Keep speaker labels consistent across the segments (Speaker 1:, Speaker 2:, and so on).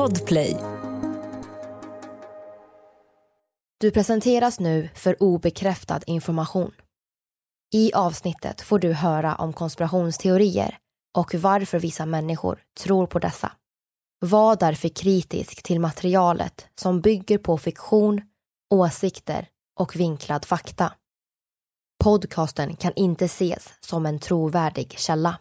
Speaker 1: Podplay.
Speaker 2: Du presenteras nu för obekräftad information. I avsnittet får du höra om konspirationsteorier och varför vissa människor tror på dessa. Var därför kritisk till materialet som bygger på fiktion, åsikter och vinklad fakta. Podcasten kan inte ses som en trovärdig källa.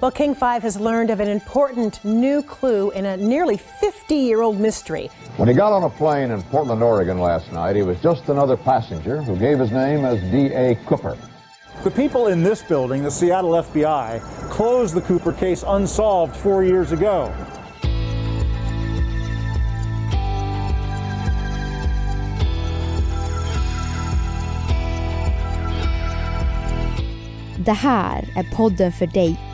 Speaker 3: Well, King 5 has learned of an important new clue in a nearly 50 year old mystery.
Speaker 4: When he got on a plane in Portland, Oregon last night, he was just another passenger who gave his name as D.A. Cooper.
Speaker 5: The people in this building, the Seattle FBI, closed the Cooper case unsolved four years ago.
Speaker 2: Det här är podden för dig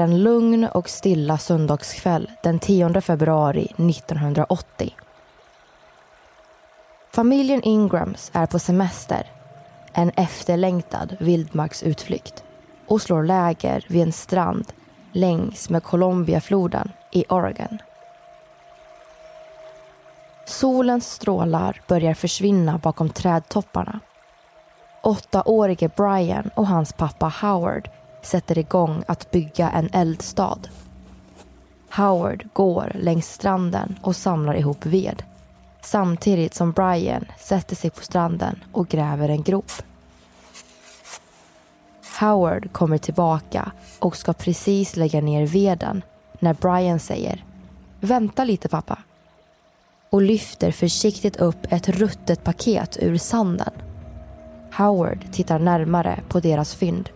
Speaker 2: En lugn och stilla söndagskväll den 10 februari 1980. Familjen Ingrams är på semester, en efterlängtad vildmarksutflykt och slår läger vid en strand längs med Columbiafloden i Oregon. Solens strålar börjar försvinna bakom trädtopparna. Åttaårige Brian och hans pappa Howard sätter igång att bygga en eldstad. Howard går längs stranden och samlar ihop ved samtidigt som Brian sätter sig på stranden och gräver en grop. Howard kommer tillbaka och ska precis lägga ner veden när Brian säger Vänta lite pappa och lyfter försiktigt upp ett ruttet paket ur sanden. Howard tittar närmare på deras fynd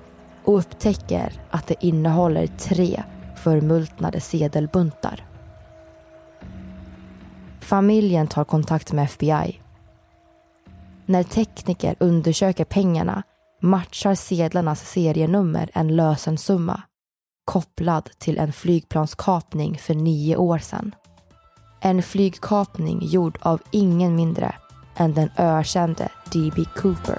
Speaker 2: och upptäcker att det innehåller tre förmultnade sedelbuntar. Familjen tar kontakt med FBI. När tekniker undersöker pengarna matchar sedlarnas serienummer en lösensumma kopplad till en flygplanskapning för nio år sedan. En flygkapning gjord av ingen mindre än den ökände D.B. Cooper.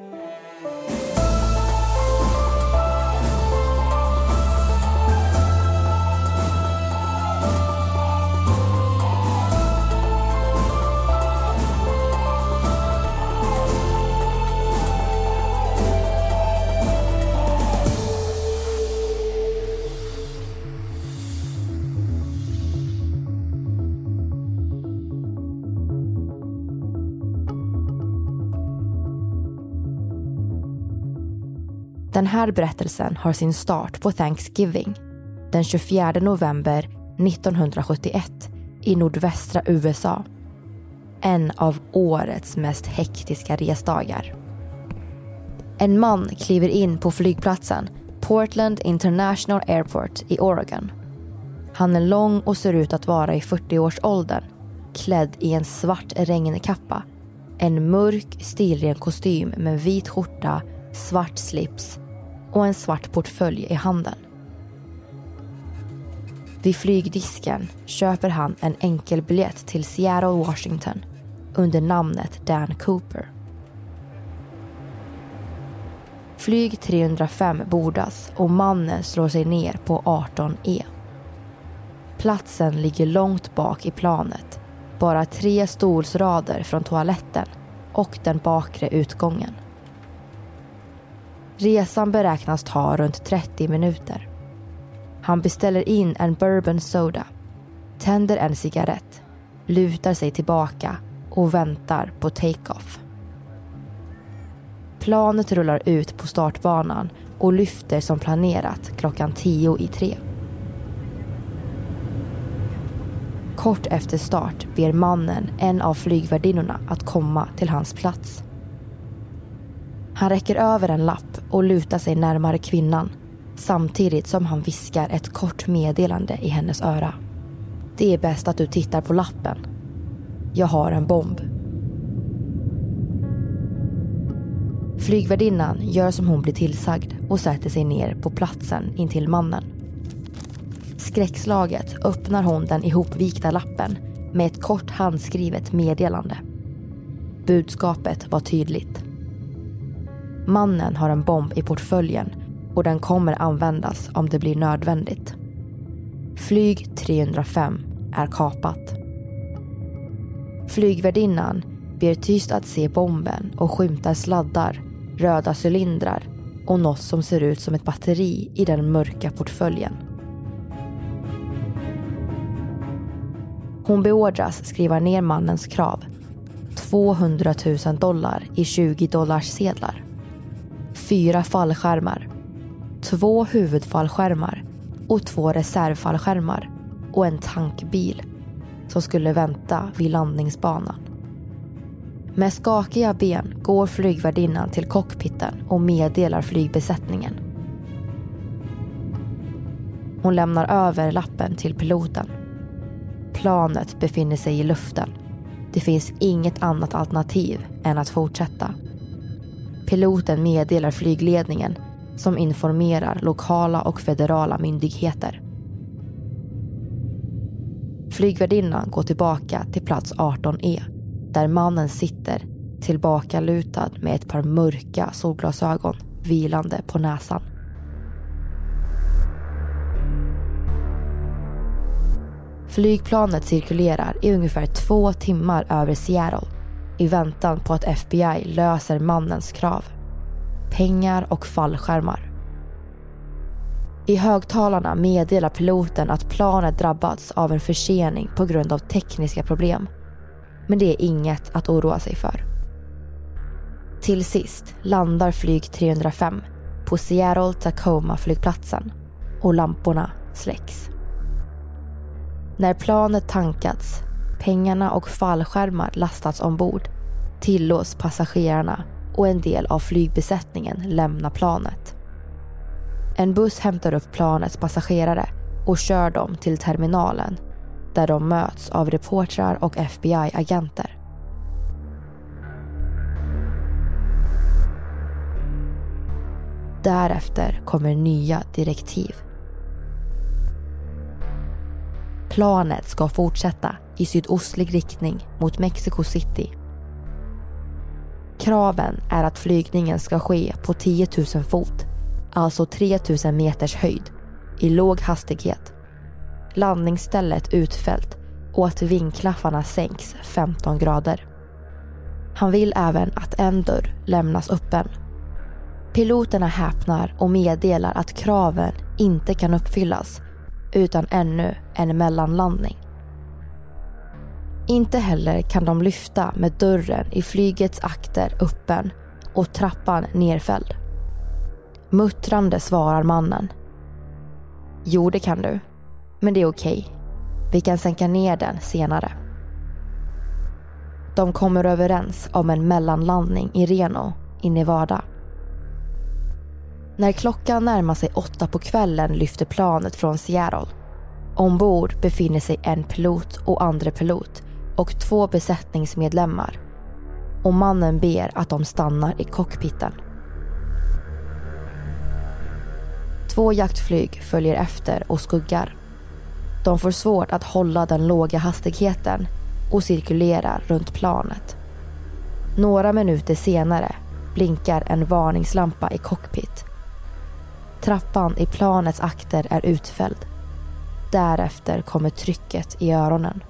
Speaker 2: Här berättelsen har sin start på Thanksgiving den 24 november 1971 i nordvästra USA. En av årets mest hektiska resdagar. En man kliver in på flygplatsen Portland International Airport i Oregon. Han är lång och ser ut att vara i 40-årsåldern klädd i en svart regnkappa, en mörk stilren kostym med vit skjorta, svart slips och en svart portfölj i handen. Vid flygdisken köper han en enkelbiljett till Seattle, Washington under namnet Dan Cooper. Flyg 305 bordas och mannen slår sig ner på 18E. Platsen ligger långt bak i planet, bara tre stolsrader från toaletten och den bakre utgången. Resan beräknas ta runt 30 minuter. Han beställer in en bourbon soda, tänder en cigarett, lutar sig tillbaka och väntar på take-off. Planet rullar ut på startbanan och lyfter som planerat klockan tio i tre. Kort efter start ber mannen en av flygvärdinnorna att komma till hans plats. Han räcker över en lapp och lutar sig närmare kvinnan samtidigt som han viskar ett kort meddelande i hennes öra. Det är bäst att du tittar på lappen. Jag har en bomb. Flygvärdinnan gör som hon blir tillsagd och sätter sig ner på platsen intill mannen. Skräckslaget öppnar hon den ihopvikta lappen med ett kort handskrivet meddelande. Budskapet var tydligt. Mannen har en bomb i portföljen och den kommer användas om det blir nödvändigt. Flyg 305 är kapat. Flygvärdinnan ber tyst att se bomben och skymtar sladdar, röda cylindrar och något som ser ut som ett batteri i den mörka portföljen. Hon beordras skriva ner mannens krav. 200 000 dollar i 20 dollars sedlar. Fyra fallskärmar. Två huvudfallskärmar och två reservfallskärmar och en tankbil som skulle vänta vid landningsbanan. Med skakiga ben går flygvärdinnan till cockpiten och meddelar flygbesättningen. Hon lämnar över lappen till piloten. Planet befinner sig i luften. Det finns inget annat alternativ än att fortsätta. Piloten meddelar flygledningen som informerar lokala och federala myndigheter. Flygvärdinnan går tillbaka till plats 18E där mannen sitter tillbakalutad med ett par mörka solglasögon vilande på näsan. Flygplanet cirkulerar i ungefär två timmar över Seattle i väntan på att FBI löser mannens krav. Pengar och fallskärmar. I högtalarna meddelar piloten att planet drabbats av en försening på grund av tekniska problem. Men det är inget att oroa sig för. Till sist landar flyg 305 på Seattle Tacoma flygplatsen och lamporna släcks. När planet tankats, pengarna och fallskärmar lastats ombord tillåts passagerarna och en del av flygbesättningen lämna planet. En buss hämtar upp planets passagerare och kör dem till terminalen där de möts av reportrar och FBI-agenter. Därefter kommer nya direktiv. Planet ska fortsätta i sydostlig riktning mot Mexico City. Kraven är att flygningen ska ske på 10 000 fot, alltså 3 000 meters höjd, i låg hastighet. Landningsstället utfällt och att vingklaffarna sänks 15 grader. Han vill även att en dörr lämnas öppen. Piloterna häpnar och meddelar att kraven inte kan uppfyllas utan ännu en mellanlandning. Inte heller kan de lyfta med dörren i flygets akter öppen och trappan nerfälld. Muttrande svarar mannen. Jo, det kan du. Men det är okej. Vi kan sänka ner den senare. De kommer överens om en mellanlandning i Reno i Nevada. När klockan närmar sig åtta på kvällen lyfter planet från Seattle. Ombord befinner sig en pilot och andre pilot och två besättningsmedlemmar. Och mannen ber att de stannar i cockpiten. Två jaktflyg följer efter och skuggar. De får svårt att hålla den låga hastigheten och cirkulerar runt planet. Några minuter senare blinkar en varningslampa i cockpit Trappan i planets akter är utfälld. Därefter kommer trycket i öronen.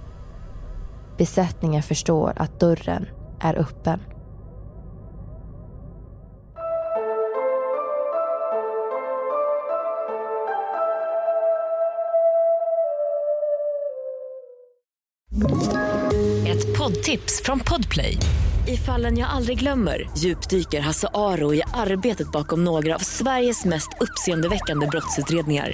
Speaker 2: Besättningen förstår att dörren är öppen.
Speaker 1: Ett poddtips från Podplay. I fallen jag aldrig glömmer djupdyker Hasse Aro i arbetet bakom några av Sveriges mest uppseendeväckande brottsutredningar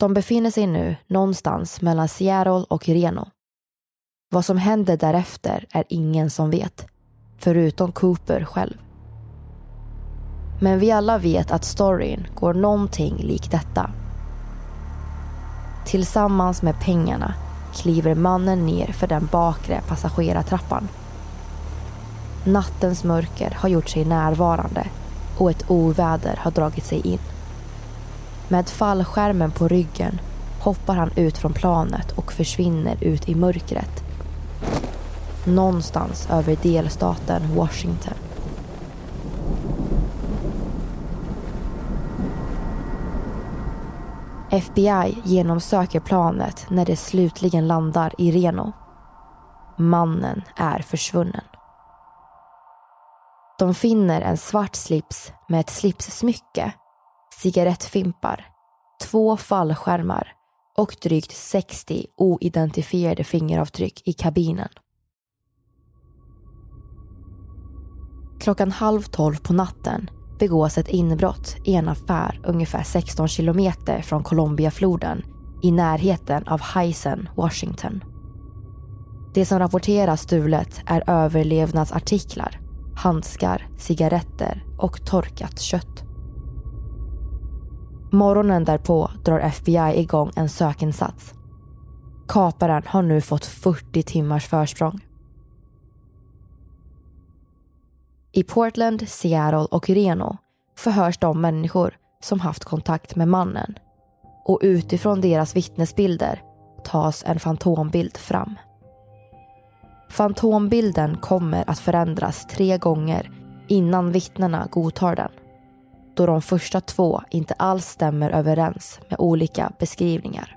Speaker 2: De befinner sig nu någonstans mellan Seattle och Reno. Vad som händer därefter är ingen som vet, förutom Cooper själv. Men vi alla vet att storyn går någonting lik detta. Tillsammans med pengarna kliver mannen ner för den bakre passagerartrappan. Nattens mörker har gjort sig närvarande och ett oväder har dragit sig in. Med fallskärmen på ryggen hoppar han ut från planet och försvinner ut i mörkret. Någonstans över delstaten Washington. FBI genomsöker planet när det slutligen landar i Reno. Mannen är försvunnen. De finner en svart slips med ett slipssmycke, cigarettfimpar, två fallskärmar och drygt 60 oidentifierade fingeravtryck i kabinen. Klockan halv tolv på natten begås ett inbrott i en affär ungefär 16 kilometer från Columbiafloden i närheten av Heisen, Washington. Det som rapporteras stulet är överlevnadsartiklar, handskar, cigaretter och torkat kött. Morgonen därpå drar FBI igång en sökinsats. Kaparen har nu fått 40 timmars försprång. I Portland, Seattle och Reno förhörs de människor som haft kontakt med mannen och utifrån deras vittnesbilder tas en fantombild fram. Fantombilden kommer att förändras tre gånger innan vittnena godtar den då de första två inte alls stämmer överens med olika beskrivningar.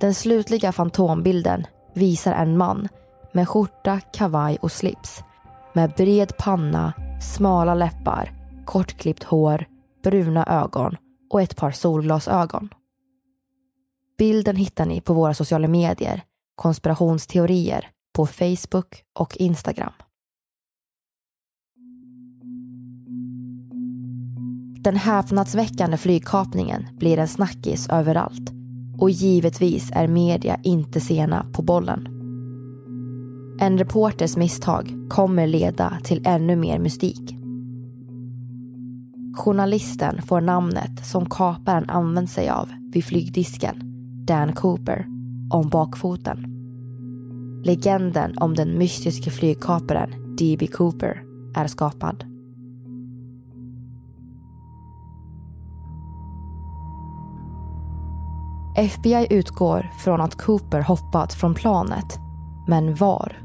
Speaker 2: Den slutliga fantombilden visar en man med skjorta, kavaj och slips med bred panna, smala läppar, kortklippt hår, bruna ögon och ett par solglasögon. Bilden hittar ni på våra sociala medier, konspirationsteorier, på Facebook och Instagram. Den häpnadsväckande flygkapningen blir en snackis överallt och givetvis är media inte sena på bollen. En reporters misstag kommer leda till ännu mer mystik. Journalisten får namnet som kaparen använt sig av vid flygdisken, Dan Cooper, om bakfoten. Legenden om den mystiske flygkaparen D.B. Cooper är skapad. FBI utgår från att Cooper hoppat från planet. Men var?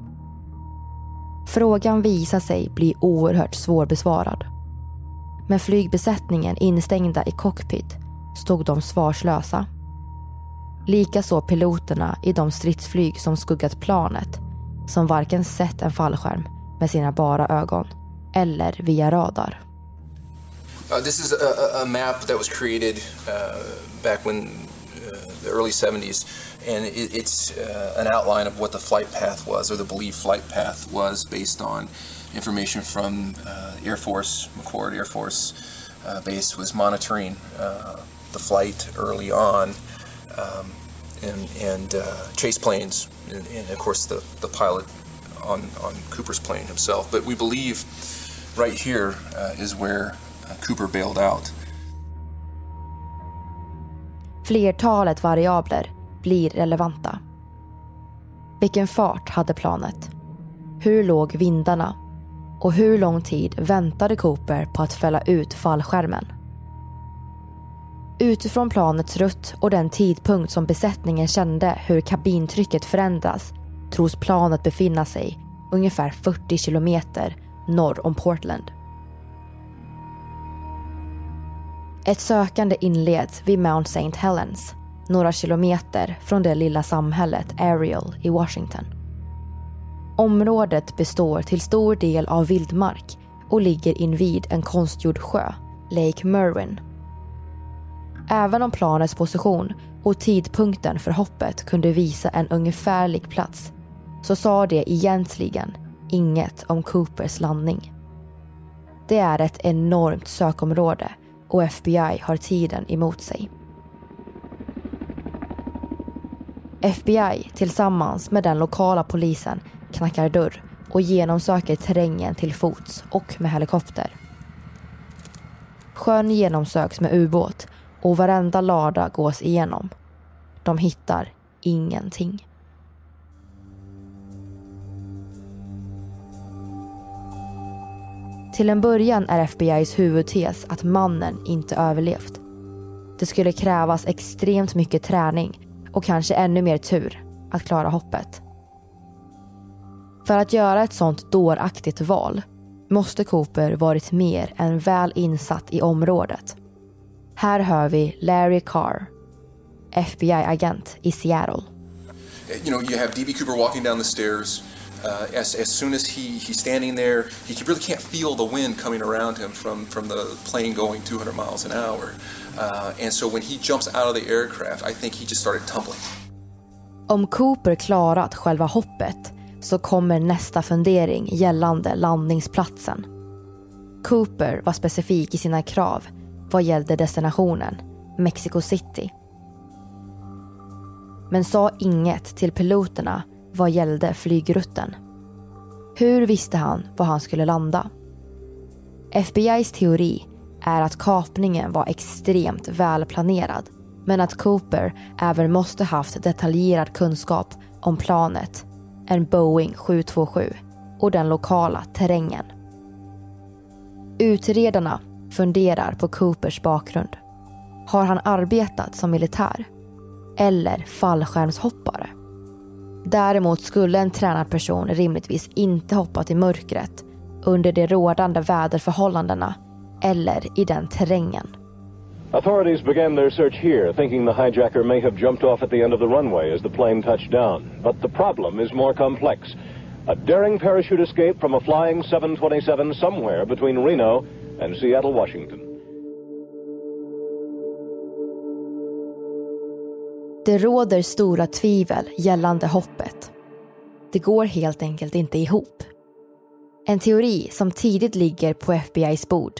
Speaker 2: Frågan visar sig bli oerhört svårbesvarad. Med flygbesättningen instängda i cockpit stod de svarslösa. Likaså piloterna i de stridsflyg som skuggat planet som varken sett en fallskärm med sina bara ögon eller via radar.
Speaker 6: Uh, this is a, a, map that was created uh, back when the early 70s and it, it's uh, an outline of what the flight path was or the believed flight path was based on information from uh, Air Force, McCord Air Force uh, Base was monitoring the flight early on um, and, and uh, chase planes, and, and, of course the, the pilot on, on Cooper's plane himself. But we believe right here uh, is where uh, Cooper bailed out.
Speaker 2: Flertalet variabler blir relevanta. Vilken fart hade planet? Hur låg vindarna? Och hur lång tid väntade Cooper på att fälla ut fallskärmen? Utifrån planets rutt och den tidpunkt som besättningen kände hur kabintrycket förändras tros planet befinna sig ungefär 40 kilometer norr om Portland. Ett sökande inleds vid Mount St. Helens, några kilometer från det lilla samhället Ariel i Washington. Området består till stor del av vildmark och ligger invid en konstgjord sjö, Lake Merwin. Även om planets position och tidpunkten för hoppet kunde visa en ungefärlig plats så sa det egentligen inget om Coopers landning. Det är ett enormt sökområde och FBI har tiden emot sig. FBI tillsammans med den lokala polisen knackar dörr och genomsöker terrängen till fots och med helikopter. Sjön genomsöks med ubåt och varenda lada gås igenom. De hittar ingenting. Till en början är FBI's huvudtes att mannen inte överlevt. Det skulle krävas extremt mycket träning och kanske ännu mer tur att klara hoppet. För att göra ett sånt dåraktigt val måste Cooper varit mer än väl insatt i området. Här hör vi Larry Carr, FBI-agent i Seattle.
Speaker 6: You know, you have D.B. Cooper walking down the stairs. Uh, as, as soon as he, he's standing there, he really can't feel the wind coming around him from, from the plane going 200 miles an hour. Uh, and so when he jumps out of the aircraft, I think he just started tumbling.
Speaker 2: Om Cooper klarat själva hoppet så kommer nästa fundering gällande landningsplatsen. Cooper var specifik i sina krav vad gällde destinationen, Mexico City. Men sa inget till piloterna vad gällde flygrutten. Hur visste han var han skulle landa? FBI's teori är att kapningen var extremt välplanerad men att Cooper även måste haft detaljerad kunskap om planet, en Boeing 727 och den lokala terrängen. Utredarna funderar på Coopers bakgrund. Har han arbetat som militär? Eller fallskärmshoppare? Däremot skulle en tränad person rimligtvis inte hoppat i mörkret under de rådande väderförhållandena eller i den terrängen.
Speaker 7: Authorities began their search here, thinking the hijacker may have jumped off at the end of the runway as the plane touched down. But the problem is more complex. A daring parachute escape from a flying 727 somewhere between Reno and Seattle, Washington.
Speaker 2: Det råder stora tvivel gällande hoppet. Det går helt enkelt inte ihop. En teori som tidigt ligger på FBI's bord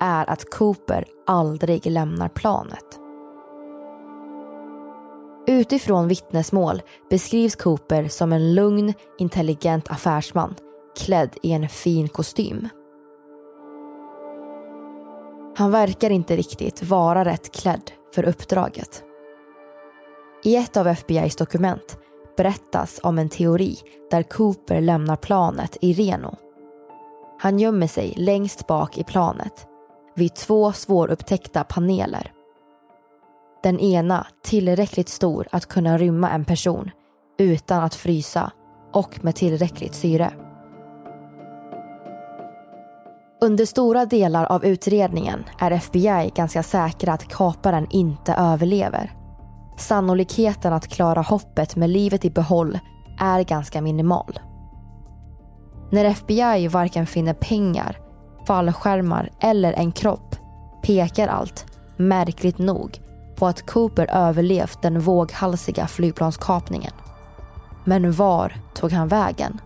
Speaker 2: är att Cooper aldrig lämnar planet. Utifrån vittnesmål beskrivs Cooper som en lugn, intelligent affärsman klädd i en fin kostym. Han verkar inte riktigt vara rätt klädd för uppdraget. I ett av FBI's dokument berättas om en teori där Cooper lämnar planet i Reno. Han gömmer sig längst bak i planet vid två svårupptäckta paneler. Den ena tillräckligt stor att kunna rymma en person utan att frysa och med tillräckligt syre. Under stora delar av utredningen är FBI ganska säkra att kaparen inte överlever. Sannolikheten att klara hoppet med livet i behåll är ganska minimal. När FBI varken finner pengar, fallskärmar eller en kropp pekar allt, märkligt nog, på att Cooper överlevt den våghalsiga flygplanskapningen. Men var tog han vägen?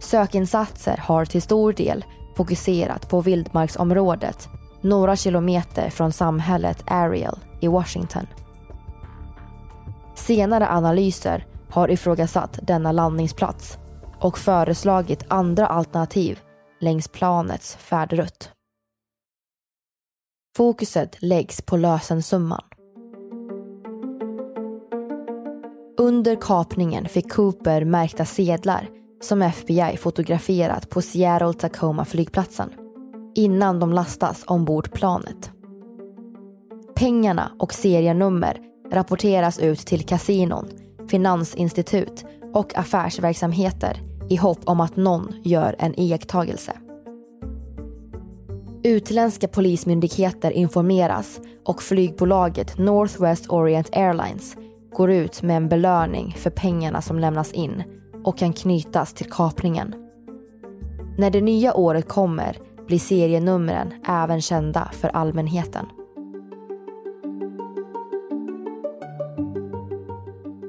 Speaker 2: Sökinsatser har till stor del fokuserat på vildmarksområdet några kilometer från samhället Ariel i Washington. Senare analyser har ifrågasatt denna landningsplats och föreslagit andra alternativ längs planets färdrutt. Fokuset läggs på lösensumman. Under kapningen fick Cooper märkta sedlar som FBI fotograferat på Seattle Tacoma flygplatsen innan de lastas ombord planet. Pengarna och serienummer rapporteras ut till kasinon, finansinstitut och affärsverksamheter i hopp om att någon gör en iakttagelse. Utländska polismyndigheter informeras och flygbolaget Northwest Orient Airlines går ut med en belöning för pengarna som lämnas in och kan knytas till kapningen. När det nya året kommer blir serienumren även kända för allmänheten.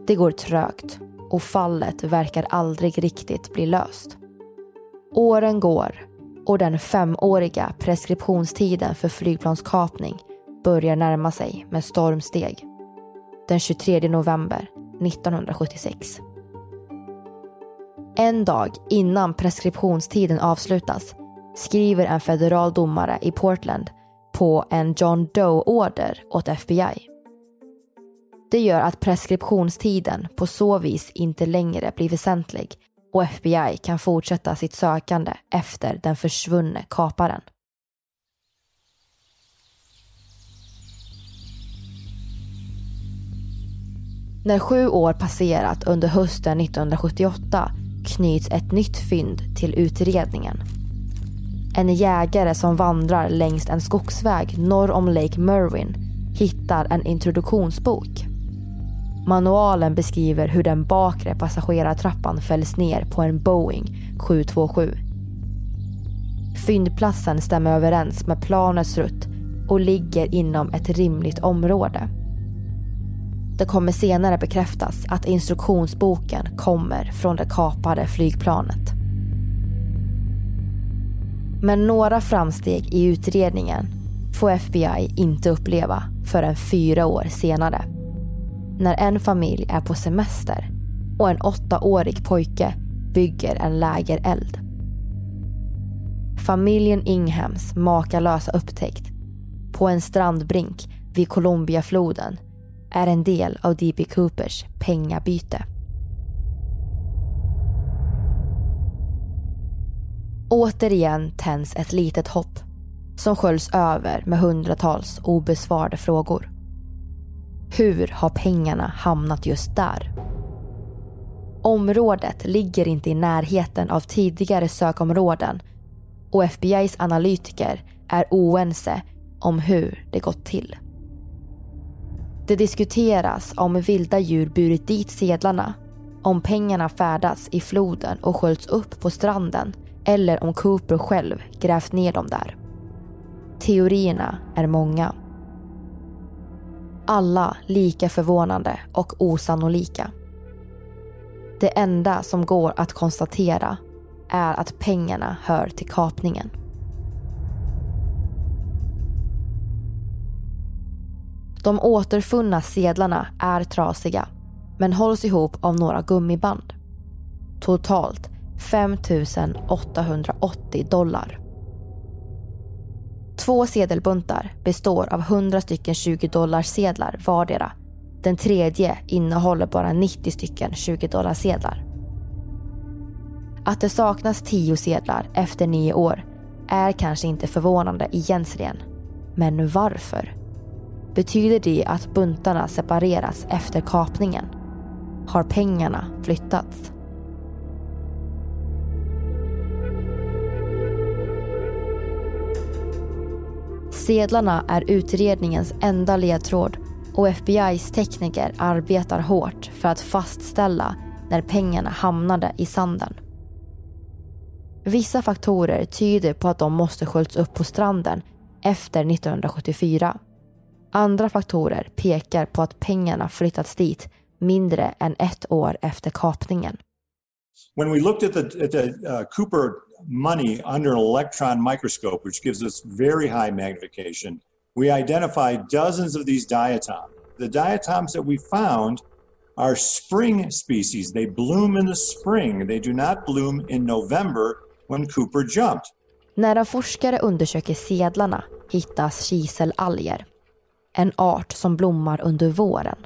Speaker 2: Det går trögt och fallet verkar aldrig riktigt bli löst. Åren går och den femåriga preskriptionstiden för flygplanskapning börjar närma sig med stormsteg. Den 23 november 1976. En dag innan preskriptionstiden avslutas skriver en federal domare i Portland på en John Doe-order åt FBI. Det gör att preskriptionstiden på så vis inte längre blir väsentlig och FBI kan fortsätta sitt sökande efter den försvunne kaparen. När sju år passerat under hösten 1978 knyts ett nytt fynd till utredningen. En jägare som vandrar längs en skogsväg norr om Lake Merwin hittar en introduktionsbok. Manualen beskriver hur den bakre passagerartrappan fälls ner på en Boeing 727. Fyndplatsen stämmer överens med planets rutt och ligger inom ett rimligt område. Det kommer senare bekräftas att instruktionsboken kommer från det kapade flygplanet. Men några framsteg i utredningen får FBI inte uppleva förrän fyra år senare. När en familj är på semester och en åttaårig pojke bygger en lägereld. Familjen Inghams makalösa upptäckt på en strandbrink vid Colombiafloden är en del av D.B. Coopers pengabyte. Återigen tänds ett litet hopp som sköljs över med hundratals obesvarade frågor. Hur har pengarna hamnat just där? Området ligger inte i närheten av tidigare sökområden och FBIs analytiker är oense om hur det gått till. Det diskuteras om vilda djur burit dit sedlarna, om pengarna färdats i floden och sköljts upp på stranden eller om Cooper själv grävt ner dem där. Teorierna är många. Alla lika förvånande och osannolika. Det enda som går att konstatera är att pengarna hör till kapningen. De återfunna sedlarna är trasiga men hålls ihop av några gummiband. Totalt 5 880 dollar. Två sedelbuntar består av 100 stycken 20 dollars sedlar vardera. Den tredje innehåller bara 90 stycken 20 dollars sedlar. Att det saknas 10 sedlar efter nio år är kanske inte förvånande egentligen. Men varför? Betyder det att buntarna separeras efter kapningen? Har pengarna flyttats? Sedlarna är utredningens enda ledtråd och FBIs tekniker arbetar hårt för att fastställa när pengarna hamnade i sanden. Vissa faktorer tyder på att de måste sköljts upp på stranden efter 1974. Andra faktorer pekar på att pengarna flyttats dit mindre än ett år efter kapningen.
Speaker 8: When we looked at the, at the uh, Cooper money under an electron microscope, which gives us very high magnification, we identified dozens of these diatoms. The diatoms that we found are spring species. They bloom in the spring. They do not bloom in November when Cooper jumped.
Speaker 2: När en forskare undersöker sedlarna hittas kiselalger en art som blommar under våren.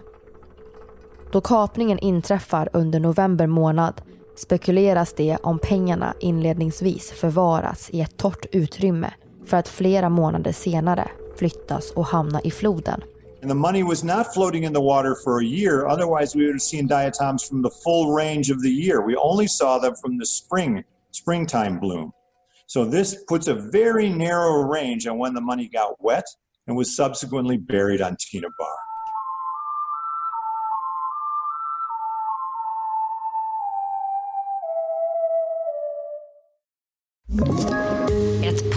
Speaker 2: Då kapningen inträffar under november månad spekuleras det om pengarna inledningsvis förvaras i ett torrt utrymme för att flera månader senare flyttas och hamna i floden.
Speaker 8: And the money was not floating in the water for a year. Otherwise, we would have seen diatoms from the full range of the year. We only saw them from the spring, springtime bloom. So this puts a very narrow range on when the money got wet and was subsequently buried on Tina Bar.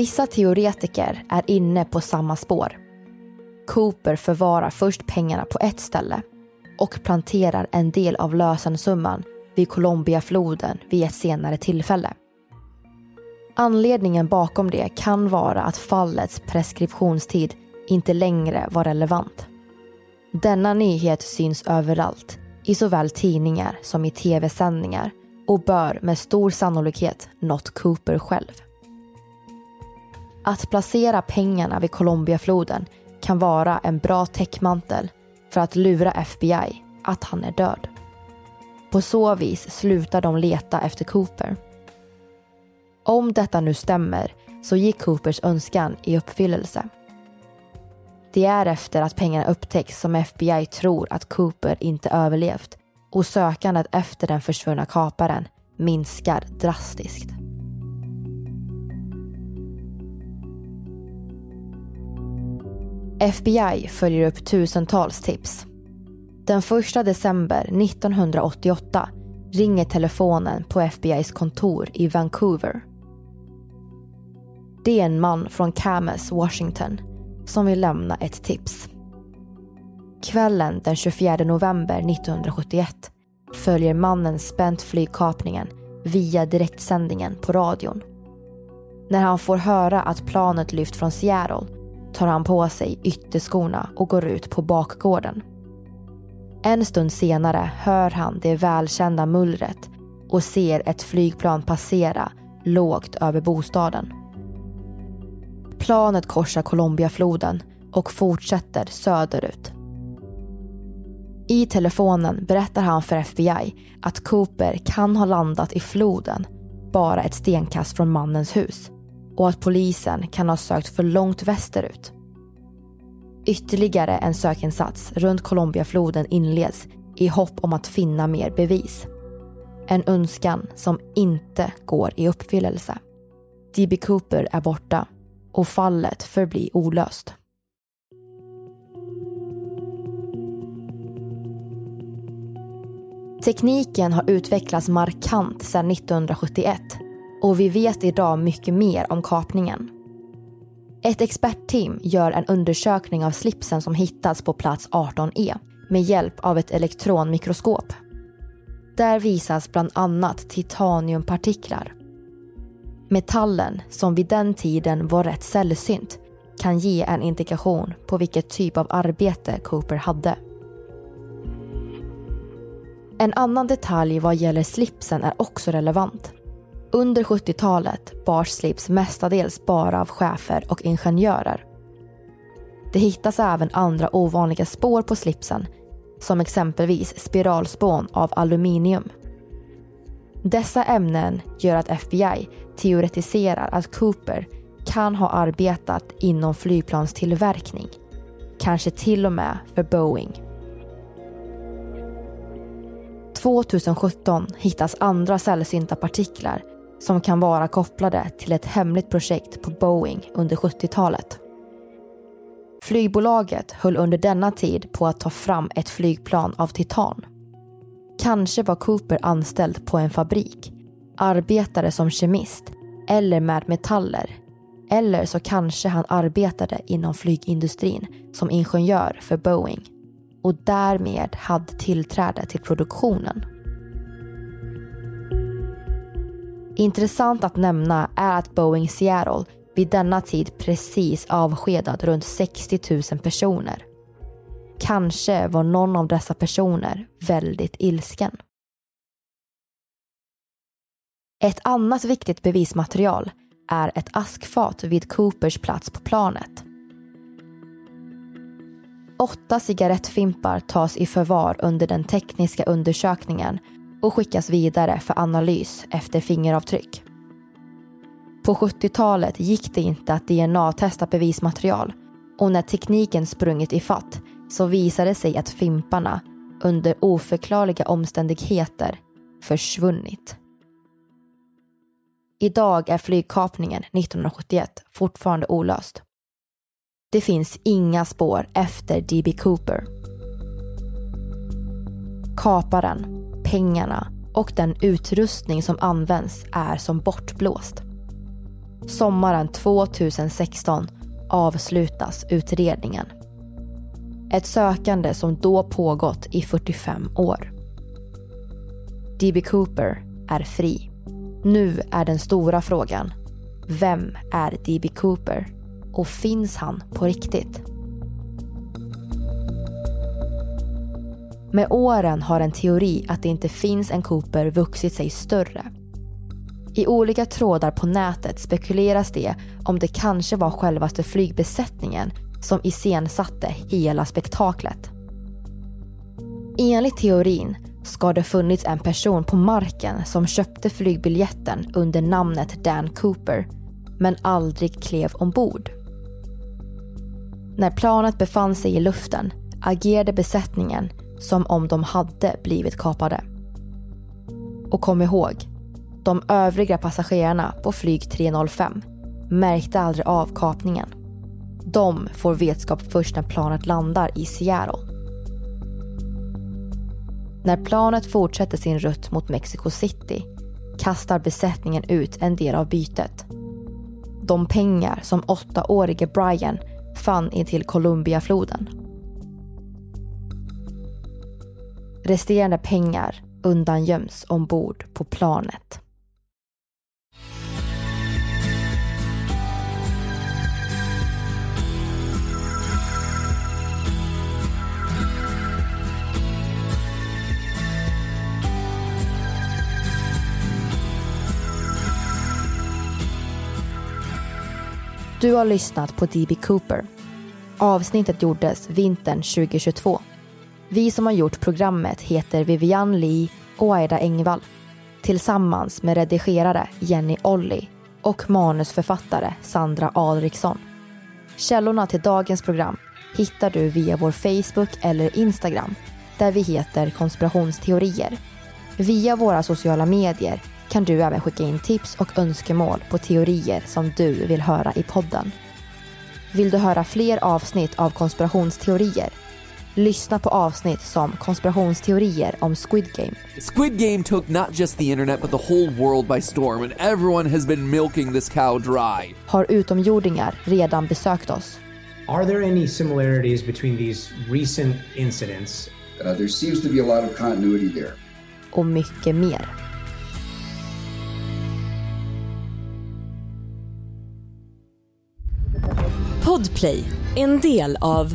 Speaker 2: Vissa teoretiker är inne på samma spår. Cooper förvarar först pengarna på ett ställe och planterar en del av lösensumman vid Colombiafloden vid ett senare tillfälle. Anledningen bakom det kan vara att fallets preskriptionstid inte längre var relevant. Denna nyhet syns överallt, i såväl tidningar som i tv-sändningar och bör med stor sannolikhet nått Cooper själv. Att placera pengarna vid Colombiafloden kan vara en bra täckmantel för att lura FBI att han är död. På så vis slutar de leta efter Cooper. Om detta nu stämmer så gick Coopers önskan i uppfyllelse. Det är efter att pengarna upptäcks som FBI tror att Cooper inte överlevt och sökandet efter den försvunna kaparen minskar drastiskt. FBI följer upp tusentals tips. Den 1 december 1988 ringer telefonen på FBIs kontor i Vancouver. Det är en man från Camas, Washington som vill lämna ett tips. Kvällen den 24 november 1971 följer mannen spänt flygkapningen via direktsändningen på radion. När han får höra att planet lyft från Seattle tar han på sig ytterskorna och går ut på bakgården. En stund senare hör han det välkända mullret och ser ett flygplan passera lågt över bostaden. Planet korsar Colombiafloden och fortsätter söderut. I telefonen berättar han för FBI att Cooper kan ha landat i floden bara ett stenkast från mannens hus och att polisen kan ha sökt för långt västerut. Ytterligare en sökinsats runt Colombiafloden inleds i hopp om att finna mer bevis. En önskan som inte går i uppfyllelse. D.B. Cooper är borta och fallet förblir olöst. Tekniken har utvecklats markant sedan 1971 och vi vet idag mycket mer om kapningen. Ett expertteam gör en undersökning av slipsen som hittats på plats 18E med hjälp av ett elektronmikroskop. Där visas bland annat titaniumpartiklar. Metallen, som vid den tiden var rätt sällsynt, kan ge en indikation på vilket typ av arbete Cooper hade. En annan detalj vad gäller slipsen är också relevant. Under 70-talet bars slips mestadels bara av chefer och ingenjörer. Det hittas även andra ovanliga spår på slipsen som exempelvis spiralspån av aluminium. Dessa ämnen gör att FBI teoretiserar att Cooper kan ha arbetat inom flygplanstillverkning. Kanske till och med för Boeing. 2017 hittas andra sällsynta partiklar som kan vara kopplade till ett hemligt projekt på Boeing under 70-talet. Flygbolaget höll under denna tid på att ta fram ett flygplan av titan. Kanske var Cooper anställd på en fabrik, arbetade som kemist eller med metaller. Eller så kanske han arbetade inom flygindustrin som ingenjör för Boeing och därmed hade tillträde till produktionen. Intressant att nämna är att Boeing Seattle vid denna tid precis avskedat runt 60 000 personer. Kanske var någon av dessa personer väldigt ilsken. Ett annat viktigt bevismaterial är ett askfat vid Coopers plats på planet. Åtta cigarettfimpar tas i förvar under den tekniska undersökningen och skickas vidare för analys efter fingeravtryck. På 70-talet gick det inte att DNA-testa bevismaterial och när tekniken sprungit i fatt så visade det sig att fimparna under oförklarliga omständigheter försvunnit. Idag är flygkapningen 1971 fortfarande olöst. Det finns inga spår efter D.B. Cooper. Kaparen, pengarna och den utrustning som används är som bortblåst. Sommaren 2016 avslutas utredningen. Ett sökande som då pågått i 45 år. D.B. Cooper är fri. Nu är den stora frågan. Vem är D.B. Cooper? Och finns han på riktigt? Med åren har en teori att det inte finns en Cooper vuxit sig större. I olika trådar på nätet spekuleras det om det kanske var självaste flygbesättningen som iscensatte hela spektaklet. Enligt teorin ska det funnits en person på marken som köpte flygbiljetten under namnet Dan Cooper men aldrig klev ombord. När planet befann sig i luften agerade besättningen som om de hade blivit kapade. Och kom ihåg, de övriga passagerarna på flyg 305 märkte aldrig av kapningen. De får vetskap först när planet landar i Seattle. När planet fortsätter sin rutt mot Mexico City kastar besättningen ut en del av bytet. De pengar som åttaårige Brian fann intill Columbiafloden. Resterande pengar undangöms ombord på planet. Du har lyssnat på D.B. Cooper. Avsnittet gjordes vintern 2022. Vi som har gjort programmet heter Vivian Lee och Aida Engvall. Tillsammans med redigerare Jenny Olli och manusförfattare Sandra Alriksson. Källorna till dagens program hittar du via vår Facebook eller Instagram där vi heter konspirationsteorier. Via våra sociala medier kan du även skicka in tips och önskemål på teorier som du vill höra i podden. Vill du höra fler avsnitt av konspirationsteorier? Lyssna på avsnitt som konspirationsteorier om Squid Game.
Speaker 9: Squid Game took not just the internet but the whole world by storm and everyone has been milking this cow dry.
Speaker 2: Har utomjordingar redan besökt oss?
Speaker 10: Are there any similarities between these recent incidents?
Speaker 11: Uh, there seems to be a lot of continuity there.
Speaker 2: Och mycket mer.
Speaker 1: Podplay, en del av